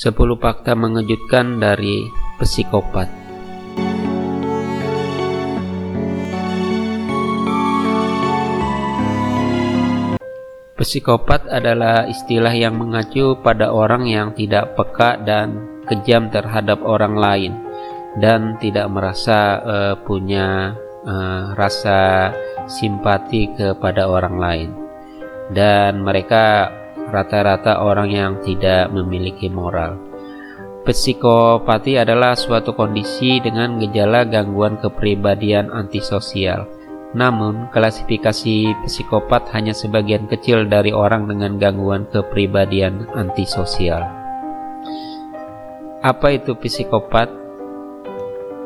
10 fakta mengejutkan dari psikopat. Psikopat adalah istilah yang mengacu pada orang yang tidak peka dan kejam terhadap orang lain dan tidak merasa uh, punya uh, rasa simpati kepada orang lain. Dan mereka rata-rata orang yang tidak memiliki moral. Psikopati adalah suatu kondisi dengan gejala gangguan kepribadian antisosial namun, klasifikasi psikopat hanya sebagian kecil dari orang dengan gangguan kepribadian antisosial. Apa itu psikopat?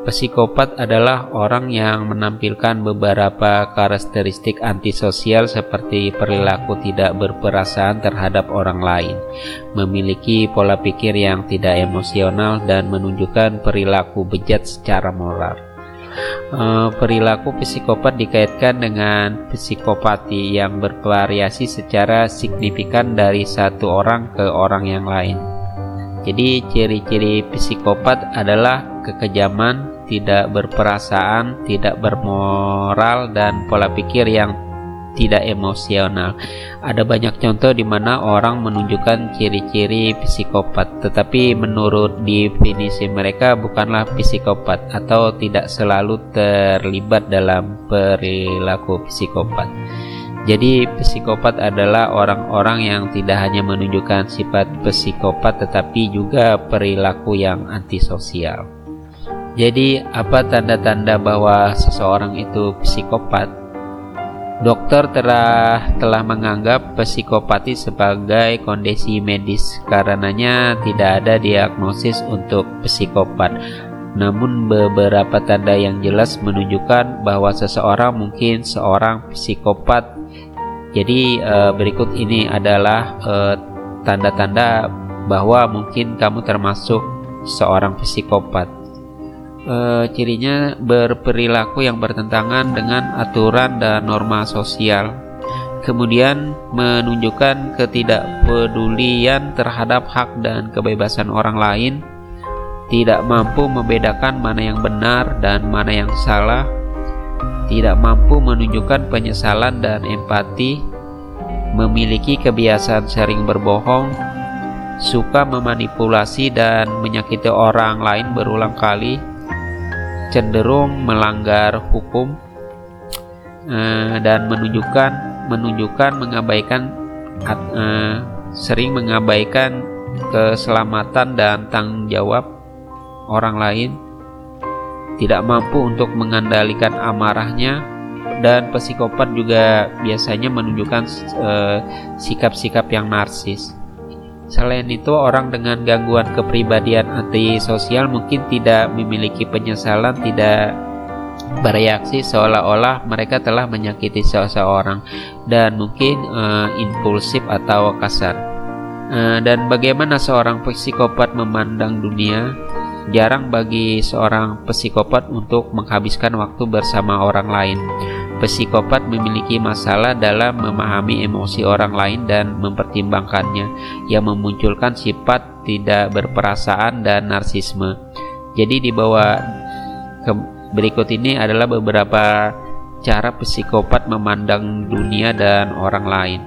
Psikopat adalah orang yang menampilkan beberapa karakteristik antisosial seperti perilaku tidak berperasaan terhadap orang lain, memiliki pola pikir yang tidak emosional, dan menunjukkan perilaku bejat secara moral. Eh, perilaku psikopat dikaitkan dengan psikopati yang bervariasi secara signifikan dari satu orang ke orang yang lain. Jadi ciri-ciri psikopat adalah kekejaman, tidak berperasaan, tidak bermoral dan pola pikir yang tidak emosional. Ada banyak contoh di mana orang menunjukkan ciri-ciri psikopat, tetapi menurut definisi mereka bukanlah psikopat atau tidak selalu terlibat dalam perilaku psikopat. Jadi, psikopat adalah orang-orang yang tidak hanya menunjukkan sifat psikopat tetapi juga perilaku yang antisosial. Jadi, apa tanda-tanda bahwa seseorang itu psikopat? Dokter telah telah menganggap psikopati sebagai kondisi medis karenanya tidak ada diagnosis untuk psikopat. Namun beberapa tanda yang jelas menunjukkan bahwa seseorang mungkin seorang psikopat. Jadi eh, berikut ini adalah eh, tanda-tanda bahwa mungkin kamu termasuk seorang psikopat e, cirinya berperilaku yang bertentangan dengan aturan dan norma sosial. Kemudian menunjukkan ketidakpedulian terhadap hak dan kebebasan orang lain, tidak mampu membedakan mana yang benar dan mana yang salah, tidak mampu menunjukkan penyesalan dan empati, memiliki kebiasaan sering berbohong, suka memanipulasi dan menyakiti orang lain berulang kali, cenderung melanggar hukum uh, dan menunjukkan menunjukkan mengabaikan uh, sering mengabaikan keselamatan dan tanggung jawab orang lain tidak mampu untuk mengendalikan amarahnya dan psikopat juga biasanya menunjukkan eh, sikap-sikap uh, yang narsis. Selain itu, orang dengan gangguan kepribadian antisosial mungkin tidak memiliki penyesalan, tidak bereaksi seolah-olah mereka telah menyakiti seseorang dan mungkin uh, impulsif atau kasar. Uh, dan bagaimana seorang psikopat memandang dunia? Jarang bagi seorang psikopat untuk menghabiskan waktu bersama orang lain. Psikopat memiliki masalah dalam memahami emosi orang lain dan mempertimbangkannya, yang memunculkan sifat tidak berperasaan dan narsisme. Jadi di bawah berikut ini adalah beberapa cara psikopat memandang dunia dan orang lain.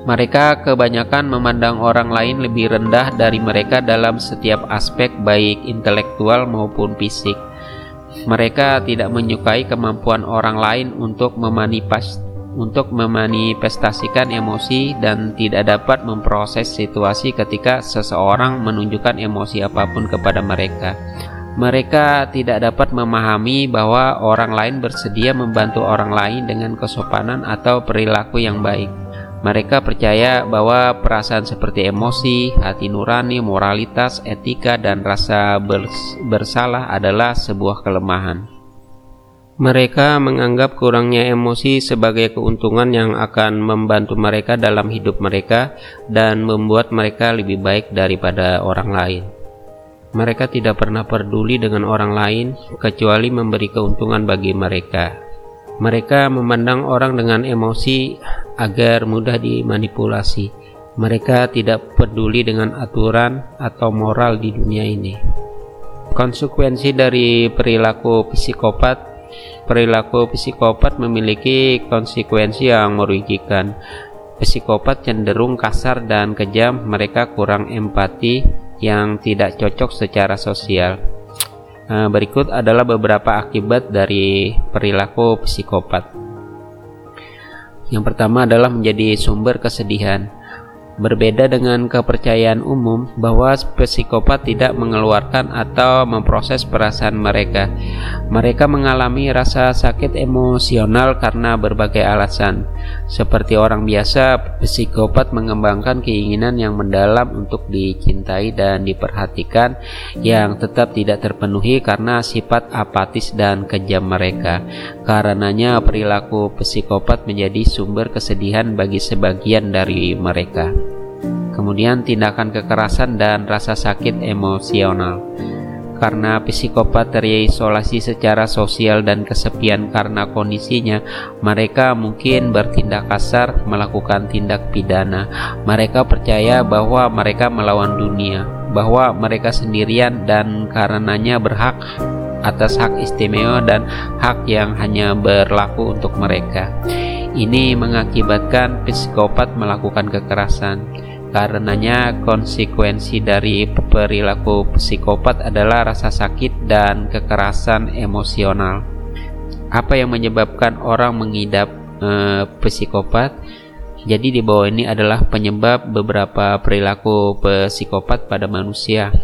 Mereka kebanyakan memandang orang lain lebih rendah dari mereka dalam setiap aspek baik intelektual maupun fisik. Mereka tidak menyukai kemampuan orang lain untuk memanifest untuk memanifestasikan emosi dan tidak dapat memproses situasi ketika seseorang menunjukkan emosi apa pun kepada mereka. Mereka tidak dapat memahami bahwa orang lain bersedia membantu orang lain dengan kesopanan atau perilaku yang baik. Mereka percaya bahwa perasaan seperti emosi, hati nurani, moralitas, etika, dan rasa bersalah adalah sebuah kelemahan. Mereka menganggap kurangnya emosi sebagai keuntungan yang akan membantu mereka dalam hidup mereka dan membuat mereka lebih baik daripada orang lain. Mereka tidak pernah peduli dengan orang lain kecuali memberi keuntungan bagi mereka. Mereka memandang orang dengan emosi agar mudah dimanipulasi. Mereka tidak peduli dengan aturan atau moral di dunia ini. Konsekuensi dari perilaku psikopat Perilaku psikopat memiliki konsekuensi yang merugikan. Psikopat cenderung kasar dan kejam, mereka kurang empati yang tidak cocok secara sosial. Nah, berikut adalah beberapa akibat dari perilaku psikopat. Yang pertama adalah menjadi sumber kesedihan. Berbeda dengan kepercayaan umum bahwa psikopat tidak mengeluarkan atau memproses perasaan mereka. Mereka mengalami rasa sakit emosional karena berbagai alasan. Seperti orang biasa, psikopat mengembangkan keinginan yang mendalam untuk dicintai dan diperhatikan yang tetap tidak terpenuhi karena sifat apatis dan kejam mereka. Karenanya perilaku psikopat menjadi sumber kesedihan bagi sebagian dari mereka kemudian tindakan kekerasan dan rasa sakit emosional. Karena psikopat terisolasi secara sosial dan kesepian karena kondisinya, mereka mungkin bertindak kasar, melakukan tindak pidana. Mereka percaya bahwa mereka melawan dunia, bahwa mereka sendirian dan karenanya berhak atas hak istimewa dan hak yang hanya berlaku untuk mereka. Ini mengakibatkan psikopat melakukan kekerasan Karenanya konsekuensi dari perilaku psikopat adalah rasa sakit dan kekerasan emosional. Apa yang menyebabkan orang mengidap eh, psikopat? Jadi di bawah ini adalah penyebab beberapa perilaku psikopat pada manusia.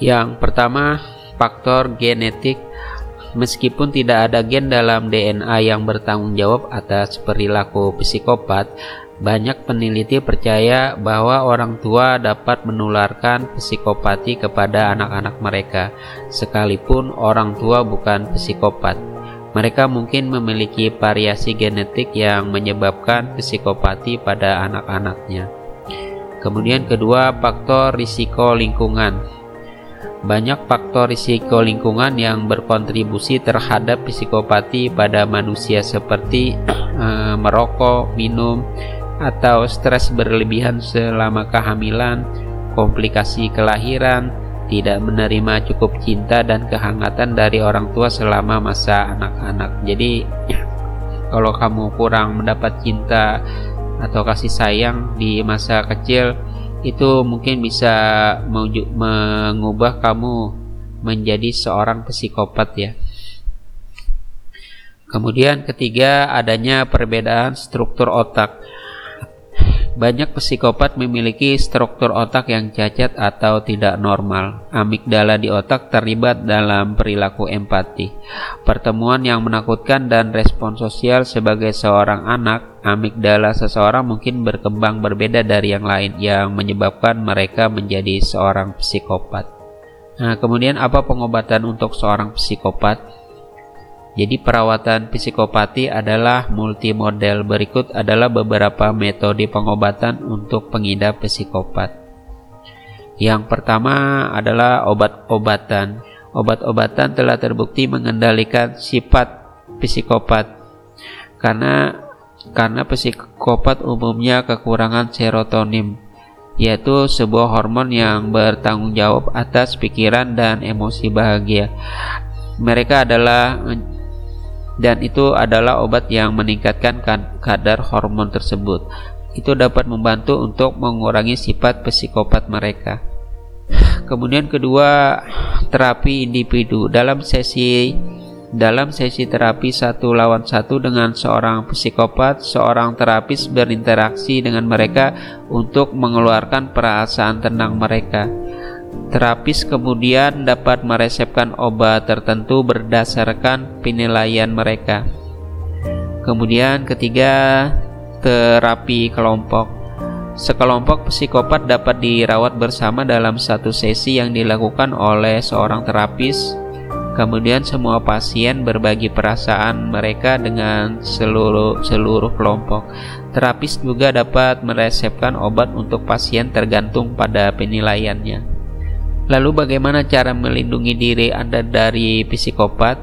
Yang pertama, faktor genetik Meskipun tidak ada gen dalam DNA yang bertanggung jawab atas perilaku psikopat, banyak peneliti percaya bahwa orang tua dapat menularkan psikopati kepada anak-anak mereka, sekalipun orang tua bukan psikopat. Mereka mungkin memiliki variasi genetik yang menyebabkan psikopati pada anak-anaknya. Kemudian kedua, faktor risiko lingkungan. Banyak faktor risiko lingkungan yang berkontribusi terhadap psikopati pada manusia seperti eh, merokok, minum, atau stres berlebihan selama kehamilan, komplikasi kelahiran, tidak menerima cukup cinta dan kehangatan dari orang tua selama masa anak-anak. Jadi, kalau kamu kurang mendapat cinta atau kasih sayang di masa kecil, itu mungkin bisa mengubah kamu menjadi seorang psikopat ya. Kemudian ketiga adanya perbedaan struktur otak. Banyak psikopat memiliki struktur otak yang cacat atau tidak normal. Amigdala di otak terlibat dalam perilaku empati. Pertemuan yang menakutkan dan respon sosial sebagai seorang anak, amigdala seseorang mungkin berkembang berbeda dari yang lain yang menyebabkan mereka menjadi seorang psikopat. Nah, kemudian apa pengobatan untuk seorang psikopat? Jadi perawatan psikopati adalah multimodel. Berikut adalah beberapa metode pengobatan untuk pengidap psikopat. Yang pertama adalah obat-obatan. Obat-obatan telah terbukti mengendalikan sifat psikopat karena karena psikopat umumnya kekurangan serotonin yaitu sebuah hormon yang bertanggung jawab atas pikiran dan emosi bahagia. Mereka adalah dan itu adalah obat yang meningkatkan kadar hormon tersebut. Itu dapat membantu untuk mengurangi sifat psikopat mereka. Kemudian kedua, terapi individu. Dalam sesi dalam sesi terapi satu lawan satu dengan seorang psikopat, seorang terapis berinteraksi dengan mereka untuk mengeluarkan perasaan tenang mereka. Terapis kemudian dapat meresepkan obat tertentu berdasarkan penilaian mereka. Kemudian ketiga, terapi kelompok. Sekelompok psikopat dapat dirawat bersama dalam satu sesi yang dilakukan oleh seorang terapis. Kemudian semua pasien berbagi perasaan mereka dengan seluruh seluruh kelompok. Terapis juga dapat meresepkan obat untuk pasien tergantung pada penilaiannya. Lalu bagaimana cara melindungi diri Anda dari psikopat?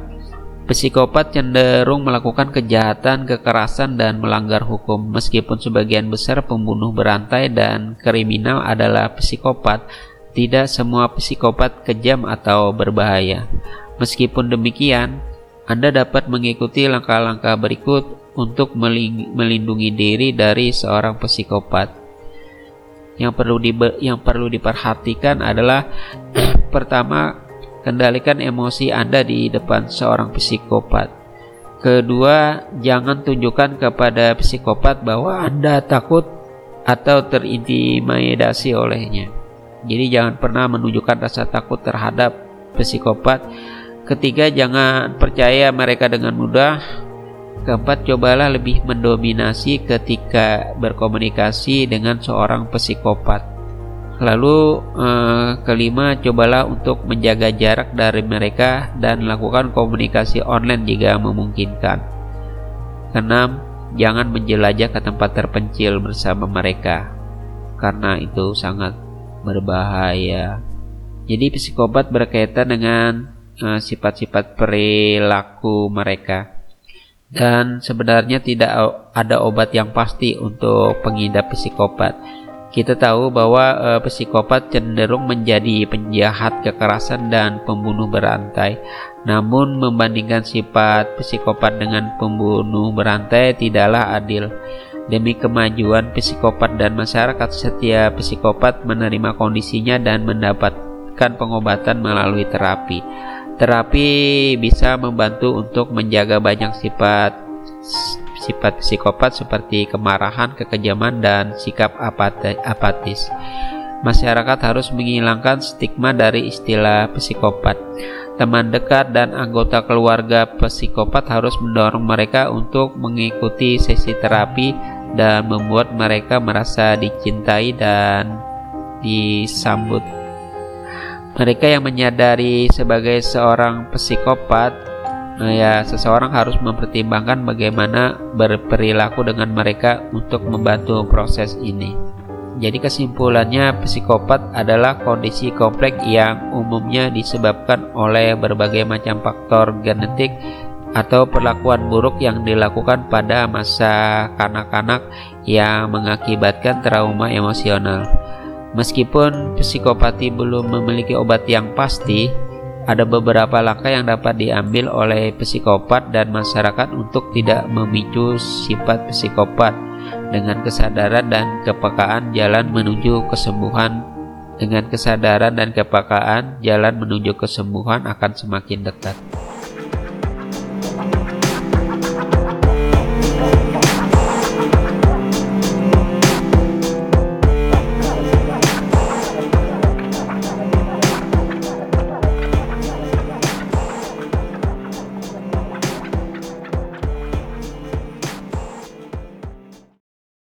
Psikopat cenderung melakukan kejahatan, kekerasan, dan melanggar hukum. Meskipun sebagian besar pembunuh berantai dan kriminal adalah psikopat, tidak semua psikopat kejam atau berbahaya. Meskipun demikian, Anda dapat mengikuti langkah-langkah berikut untuk melindungi diri dari seorang psikopat. Yang perlu di, yang perlu diperhatikan adalah pertama Kendalikan emosi Anda di depan seorang psikopat. Kedua, jangan tunjukkan kepada psikopat bahwa Anda takut atau terintimidasi olehnya. Jadi jangan pernah menunjukkan rasa takut terhadap psikopat. Ketiga, jangan percaya mereka dengan mudah. Keempat, cobalah lebih mendominasi ketika berkomunikasi dengan seorang psikopat. Lalu eh, kelima, cobalah untuk menjaga jarak dari mereka dan lakukan komunikasi online jika memungkinkan. Keenam, jangan menjelajah ke tempat terpencil bersama mereka karena itu sangat berbahaya. Jadi psikopat berkaitan dengan eh, sifat-sifat uh, perilaku mereka. Dan sebenarnya tidak ada obat yang pasti untuk pengidap psikopat kita tahu bahwa e, psikopat cenderung menjadi penjahat kekerasan dan pembunuh berantai. Namun membandingkan sifat psikopat dengan pembunuh berantai tidaklah adil. Demi kemajuan psikopat dan masyarakat, setiap psikopat menerima kondisinya dan mendapatkan pengobatan melalui terapi. Terapi bisa membantu untuk menjaga banyak sifat sifat psikopat seperti kemarahan, kekejaman, dan sikap apatis. Masyarakat harus menghilangkan stigma dari istilah psikopat. Teman dekat dan anggota keluarga psikopat harus mendorong mereka untuk mengikuti sesi terapi dan membuat mereka merasa dicintai dan disambut. Mereka yang menyadari sebagai seorang psikopat Nah, ya seseorang harus mempertimbangkan bagaimana berperilaku dengan mereka untuk membantu proses ini. Jadi kesimpulannya psikopat adalah kondisi kompleks yang umumnya disebabkan oleh berbagai macam faktor genetik atau perlakuan buruk yang dilakukan pada masa kanak-kanak yang mengakibatkan trauma emosional. Meskipun psikopati belum memiliki obat yang pasti, ada beberapa langkah yang dapat diambil oleh psikopat dan masyarakat untuk tidak memicu sifat psikopat dengan kesadaran dan kepekaan jalan menuju kesembuhan dengan kesadaran dan kepekaan jalan menuju kesembuhan akan semakin dekat.